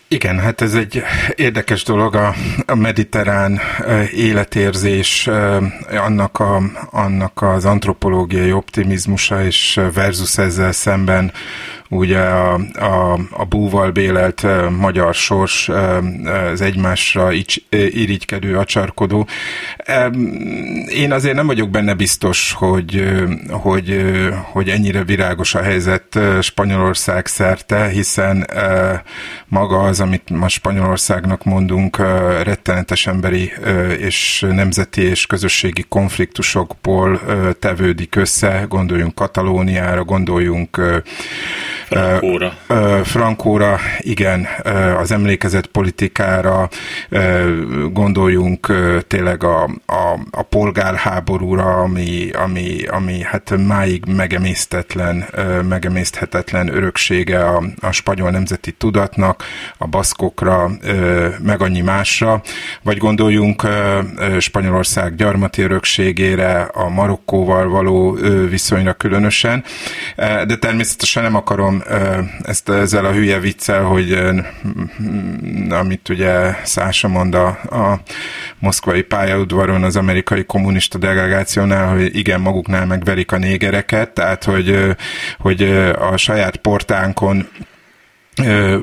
[SPEAKER 4] Igen, hát ez egy érdekes dolog, a, a mediterrán életérzés, annak, a, annak az antropológiai optimizmusa és versus ezzel szemben ugye a, a, a búval bélelt magyar sors, az egymásra irigykedő, acsarkodó. Én azért nem vagyok benne biztos, hogy, hogy, hogy ennyire virágos a helyzet Spanyolország szerte, hiszen maga az, amit ma Spanyolországnak mondunk, rettenetes emberi és nemzeti és közösségi konfliktusokból tevődik össze, gondoljunk Katalóniára, gondoljunk
[SPEAKER 1] Frankóra.
[SPEAKER 4] Frankóra, igen, az emlékezett politikára, gondoljunk tényleg a, a, a polgárháborúra, ami, ami, ami hát máig megemésztetlen, megemészthetetlen öröksége a, a spanyol nemzeti tudatnak, a baszkokra, meg annyi másra, vagy gondoljunk Spanyolország gyarmati örökségére, a Marokkóval való viszonyra különösen, de természetesen nem akarom ezt ezzel a hülye viccel, hogy amit ugye Szása mond a, a moszkvai pályaudvaron az amerikai kommunista delegációnál, hogy igen, maguknál megverik a négereket, tehát hogy, hogy a saját portánkon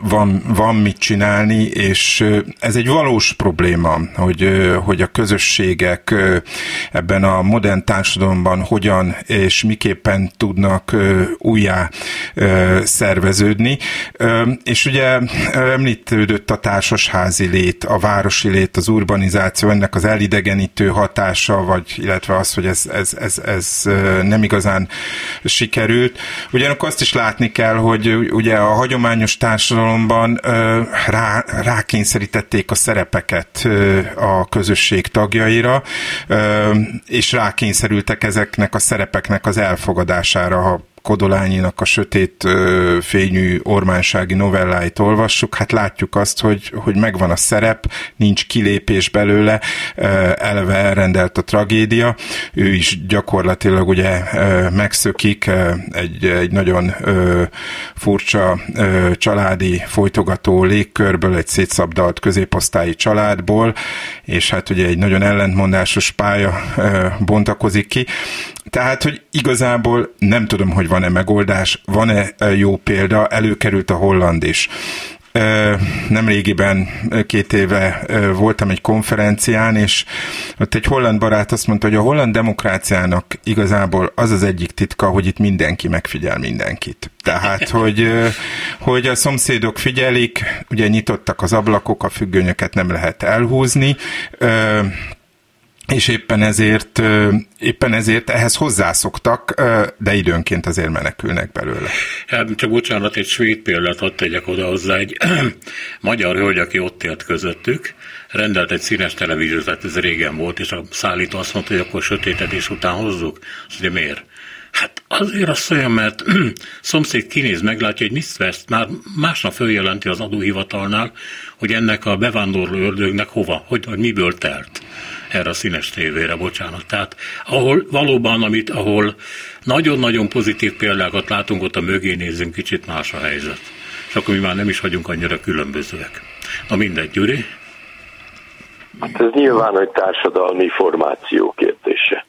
[SPEAKER 4] van, van mit csinálni, és ez egy valós probléma, hogy, hogy a közösségek ebben a modern társadalomban hogyan és miképpen tudnak újjá szerveződni. És ugye említődött a társasházi lét, a városi lét, az urbanizáció, ennek az elidegenítő hatása, vagy illetve az, hogy ez, ez, ez, ez nem igazán sikerült. Ugyanakkor azt is látni kell, hogy ugye a hagyományos társadalomban rá, rákényszerítették a szerepeket a közösség tagjaira, és rákényszerültek ezeknek a szerepeknek az elfogadására, ha Kodolányinak a sötét fényű ormánsági novelláit olvassuk, hát látjuk azt, hogy, hogy megvan a szerep, nincs kilépés belőle, eleve elrendelt a tragédia, ő is gyakorlatilag ugye megszökik egy, egy nagyon furcsa családi folytogató légkörből, egy szétszabdalt középosztályi családból, és hát ugye egy nagyon ellentmondásos pálya bontakozik ki. Tehát, hogy igazából nem tudom, hogy van-e megoldás, van-e jó példa, előkerült a holland is. Nem régiben, két éve voltam egy konferencián, és ott egy holland barát azt mondta, hogy a holland demokráciának igazából az az egyik titka, hogy itt mindenki megfigyel mindenkit. Tehát, *laughs* hogy, hogy a szomszédok figyelik, ugye nyitottak az ablakok, a függönyöket nem lehet elhúzni, és éppen ezért, éppen ezért ehhez hozzászoktak, de időnként azért menekülnek belőle.
[SPEAKER 1] Hát, csak bocsánat, egy svéd példát hadd tegyek oda hozzá, egy *clears throat* magyar hölgy, aki ott élt közöttük, rendelt egy színes televíziót, tehát ez régen volt, és a szállító azt mondta, hogy akkor sötétedés után hozzuk. Azt mondja, miért? Hát azért azt mondja, mert *clears throat* szomszéd kinéz, meglátja, hogy mit vesz, már másnap följelenti az adóhivatalnál, hogy ennek a bevándorló ördögnek hova, hogy, hogy miből telt erre a színes tévére, bocsánat. Tehát ahol valóban, amit, ahol nagyon-nagyon pozitív példákat látunk, ott a mögé nézzünk, kicsit más a helyzet. És akkor mi már nem is vagyunk annyira különbözőek. Na mindegy, Gyuri.
[SPEAKER 3] Hát ez nyilván egy társadalmi formáció kérdése.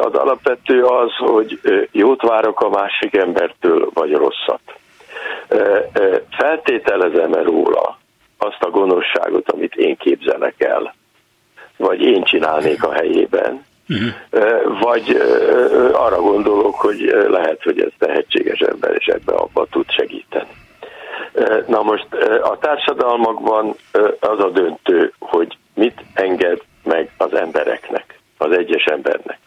[SPEAKER 3] Az alapvető az, hogy jót várok a másik embertől, vagy rosszat. Feltételezem-e róla azt a gonoszságot, amit én képzelek el, vagy én csinálnék a helyében, uh-huh. vagy arra gondolok, hogy lehet, hogy ez tehetséges ember, és ebbe abba tud segíteni. Na most a társadalmakban az a döntő, hogy mit enged meg az embereknek, az egyes embernek.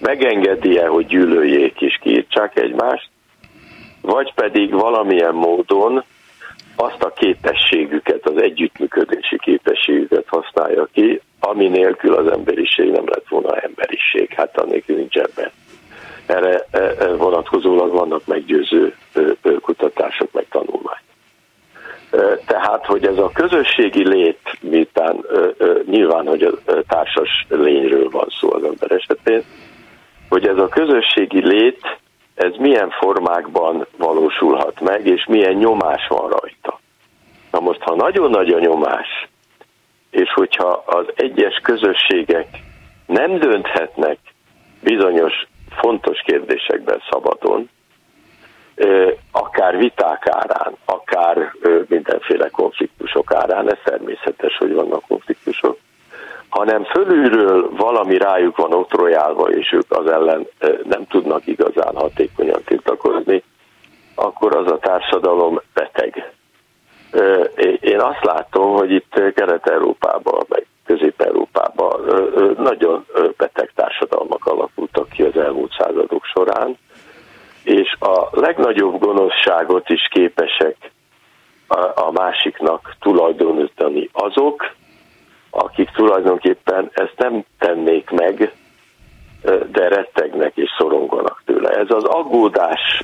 [SPEAKER 3] Megengedi-e, hogy gyűlöljék és kiírtsák egymást, vagy pedig valamilyen módon azt a képességüket, az együttműködési képességüket használja ki, ami nélkül az emberiség nem lett volna emberiség. Hát annélkül nincs ebben. Erre e, e, vonatkozólag vannak meggyőző kutatások, meg tanulmány. Tehát, hogy ez a közösségi lét, miután nyilván, hogy a társas lényről van szó az ember esetén, hogy ez a közösségi lét, ez milyen formákban valósulhat meg, és milyen nyomás van rajta. Na most, ha nagyon nagy a nyomás, és hogyha az egyes közösségek nem dönthetnek bizonyos fontos kérdésekben szabadon, akár viták árán, akár mindenféle konfliktusok árán, ez természetes, hogy vannak konfliktusok, hanem fölülről valami rájuk van otrojálva, és ők az ellen nem tudnak igazán hatékonyan tiltakozni, akkor az a társadalom beteg. Én azt látom, hogy itt Kelet-Európában, meg Közép-Európában nagyon beteg társadalmak alakultak ki az elmúlt századok során, és a legnagyobb gonoszságot is képesek a másiknak tulajdonítani azok, akik tulajdonképpen ezt nem tennék meg, de rettegnek és szoronganak tőle. Ez az aggódás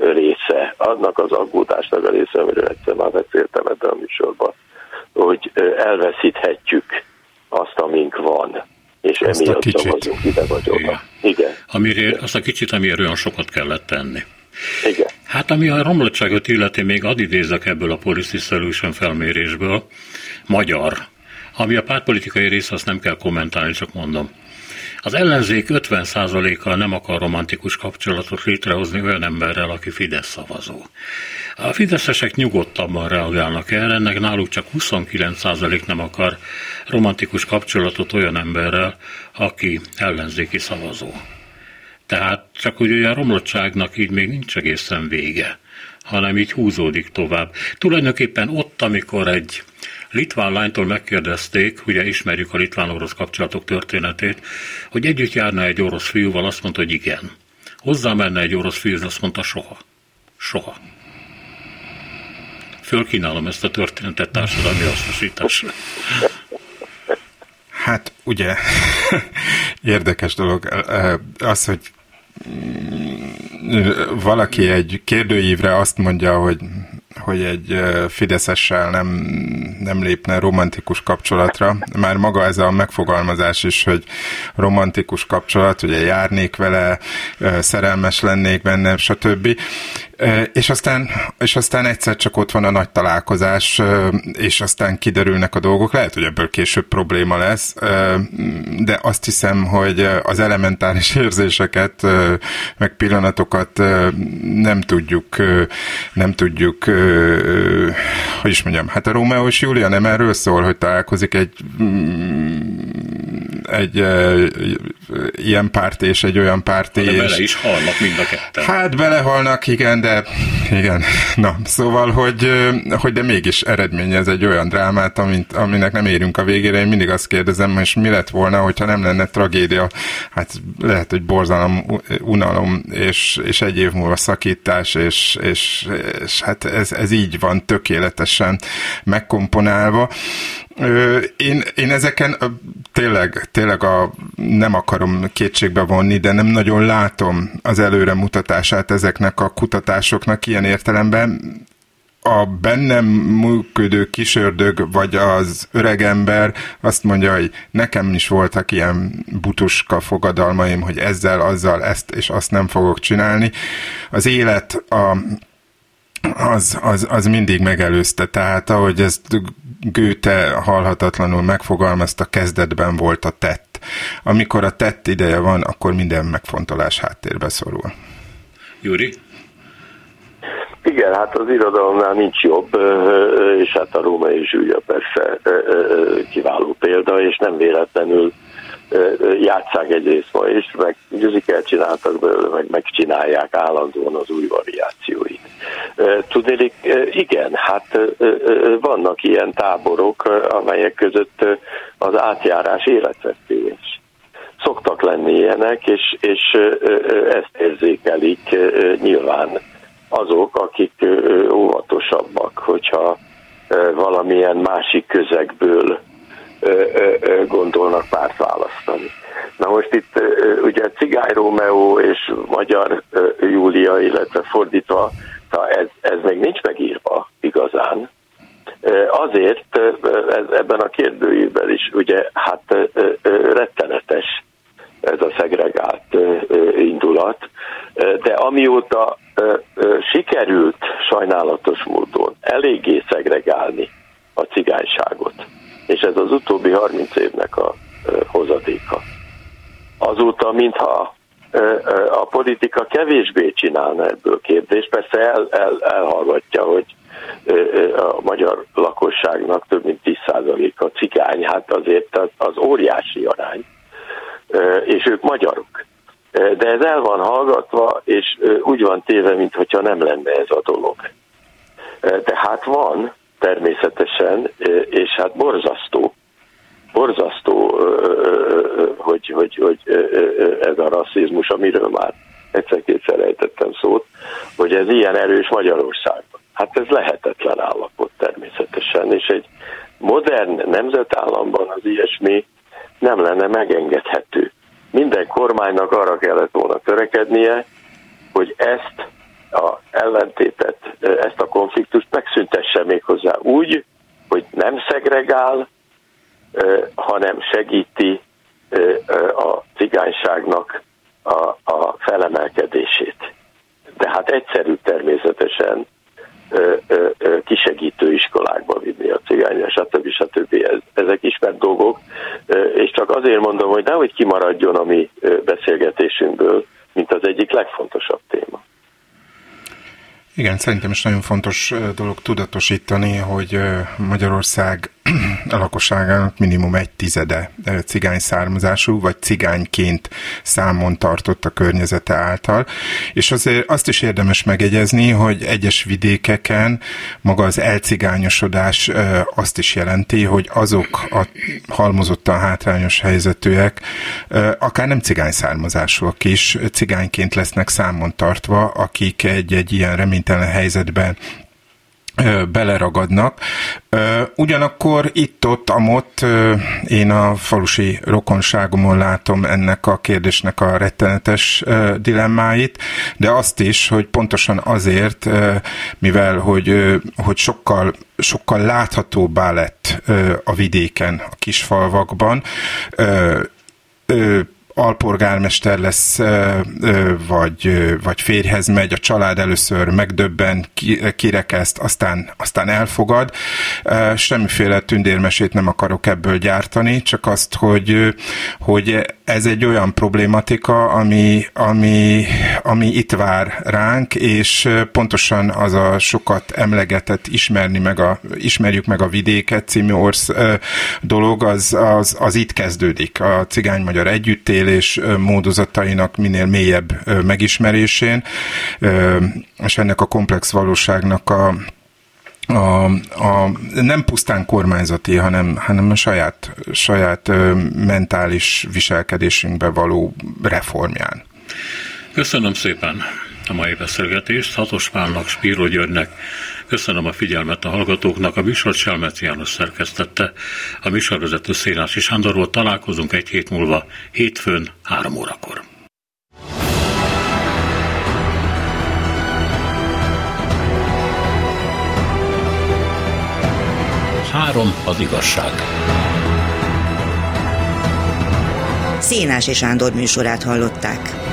[SPEAKER 3] része, annak az aggódásnak a része, amiről egyszer már beszéltem ebben a műsorban, hogy elveszíthetjük azt, amink van, és azt emiatt szavazunk ide vagy oda. Igen.
[SPEAKER 1] Igen. Amire, azt a kicsit, amiért olyan sokat kellett tenni.
[SPEAKER 3] Igen.
[SPEAKER 1] Hát ami a romlottságot illeti, még ad idézek ebből a Policy Solution felmérésből, magyar. Ami a pártpolitikai rész, azt nem kell kommentálni, csak mondom. Az ellenzék 50%-kal nem akar romantikus kapcsolatot létrehozni olyan emberrel, aki Fidesz szavazó. A fideszesek nyugodtabban reagálnak erre, ennek náluk csak 29% nem akar romantikus kapcsolatot olyan emberrel, aki ellenzéki szavazó. Tehát csak úgy a romlottságnak így még nincs egészen vége, hanem így húzódik tovább. Tulajdonképpen ott, amikor egy litván lánytól megkérdezték, ugye ismerjük a litván-orosz kapcsolatok történetét, hogy együtt járna egy orosz fiúval, azt mondta, hogy igen. Hozzá menne egy orosz fiú, azt mondta, soha. Soha. Fölkínálom ezt a történetet társadalmi hasznosításra.
[SPEAKER 4] Hát ugye *laughs* érdekes dolog az, hogy valaki egy kérdőívre azt mondja, hogy hogy egy Fideszessel nem, nem lépne romantikus kapcsolatra. Már maga ez a megfogalmazás is, hogy romantikus kapcsolat, ugye járnék vele, szerelmes lennék benne, stb. És aztán, és aztán egyszer csak ott van a nagy találkozás, és aztán kiderülnek a dolgok. Lehet, hogy ebből később probléma lesz, de azt hiszem, hogy az elementáris *laughs* érzéseket, meg pillanatokat nem tudjuk, nem tudjuk, hogy is mondjam, hát a Rómeó és Júlia nem erről szól, hogy találkozik egy mm, egy ilyen párt és egy olyan párt.
[SPEAKER 1] De bele is halnak mind a ketten.
[SPEAKER 4] Hát belehalnak, igen, de igen. Na, szóval, hogy, hogy de mégis eredményez egy olyan drámát, amint, aminek nem érünk a végére. Én mindig azt kérdezem, és mi lett volna, hogyha nem lenne tragédia. Hát lehet, hogy borzalom, unalom, és, és egy év múlva szakítás, és, és, és hát ez, ez így van tökéletesen megkomponálva. Én, én ezeken tényleg, tényleg a, nem akarom kétségbe vonni, de nem nagyon látom az előremutatását ezeknek a kutatásoknak ilyen értelemben. A bennem működő kisördög, vagy az öregember azt mondja, hogy nekem is voltak ilyen butuska fogadalmaim, hogy ezzel, azzal, ezt és azt nem fogok csinálni. Az élet, a, az, az, az mindig megelőzte. Tehát ahogy ezt Goethe halhatatlanul megfogalmazta, kezdetben volt a tett. Amikor a tett ideje van, akkor minden megfontolás háttérbe szorul.
[SPEAKER 1] Júri?
[SPEAKER 3] Igen, hát az irodalomnál nincs jobb, és hát a római zsúlya persze kiváló példa, és nem véletlenül játszák egyrészt ma is, meg musical csináltak belőle, meg megcsinálják állandóan az új variációit. Tudnélik, igen, hát vannak ilyen táborok, amelyek között az átjárás életveszélyes. Szoktak lenni ilyenek, és, és ezt érzékelik nyilván azok, akik óvatosabbak, hogyha valamilyen másik közegből gondolnak párt választani. Na most itt ugye Cigány Rómeó és Magyar Júlia, illetve fordítva, ez, ez még nincs megírva igazán. Azért ebben a kérdőjében is ugye hát rettenetes ez a szegregált indulat, de amióta sikerült sajnálatos módon eléggé szegregálni a cigányságot, és ez az utóbbi 30 évnek a hozadéka. Azóta, mintha a politika kevésbé csinálna ebből kérdést, persze el, el, elhallgatja, hogy a magyar lakosságnak több mint 10%-a cigány, hát azért az, az óriási arány, és ők magyarok. De ez el van hallgatva, és úgy van téve, mintha nem lenne ez a dolog. Tehát van, természetesen, és hát borzasztó, borzasztó, hogy, hogy, hogy ez a rasszizmus, amiről már egyszer-kétszer ejtettem szót, hogy ez ilyen erős Magyarországban. Hát ez lehetetlen állapot természetesen, és egy modern nemzetállamban az ilyesmi nem lenne megengedhető. Minden kormánynak arra kellett volna törekednie, hogy ezt a ellentétet, ezt a konfliktust megszüntesse még hozzá úgy, hogy nem szegregál, hanem segíti a cigányságnak a, a felemelkedését. De hát egyszerű természetesen kisegítő iskolákba vinni a cigány, stb. stb. Ez, ezek ismert dolgok, és csak azért mondom, hogy nehogy kimaradjon a mi beszélgetésünkből, mint az egyik legfontosabb téma.
[SPEAKER 4] Igen, szerintem is nagyon fontos dolog tudatosítani, hogy Magyarország a lakosságának minimum egy tizede cigány származású, vagy cigányként számon tartott a környezete által. És azért azt is érdemes megegyezni, hogy egyes vidékeken maga az elcigányosodás azt is jelenti, hogy azok a halmozottan hátrányos helyzetűek, akár nem cigány származásúak is, cigányként lesznek számon tartva, akik egy-egy ilyen reménytelen helyzetben beleragadnak. Ugyanakkor itt-ott, amott én a falusi rokonságomon látom ennek a kérdésnek a rettenetes dilemmáit, de azt is, hogy pontosan azért, mivel hogy, hogy sokkal, sokkal láthatóbbá lett a vidéken, a kisfalvakban, alpolgármester lesz, vagy, vagy férjhez megy, a család először megdöbben, kirekeszt, aztán, aztán elfogad. Semmiféle tündérmesét nem akarok ebből gyártani, csak azt, hogy, hogy ez egy olyan problématika, ami, ami, ami itt vár ránk, és pontosan az a sokat emlegetett ismerni meg a, ismerjük meg a vidéket című orsz dolog, az, az, az itt kezdődik. A cigány-magyar együttélés módozatainak minél mélyebb megismerésén, és ennek a komplex valóságnak a a, a, nem pusztán kormányzati, hanem, hanem a saját, saját mentális viselkedésünkbe való reformján.
[SPEAKER 1] Köszönöm szépen a mai beszélgetést. Hatos Pálnak, Spíró Györgynek. Köszönöm a figyelmet a hallgatóknak. A műsor Selmeci János szerkesztette. A műsorvezető Szénási Sándor volt. Találkozunk egy hét múlva, hétfőn, három órakor. Három az igazság.
[SPEAKER 5] Szénási Sándor műsorát hallották.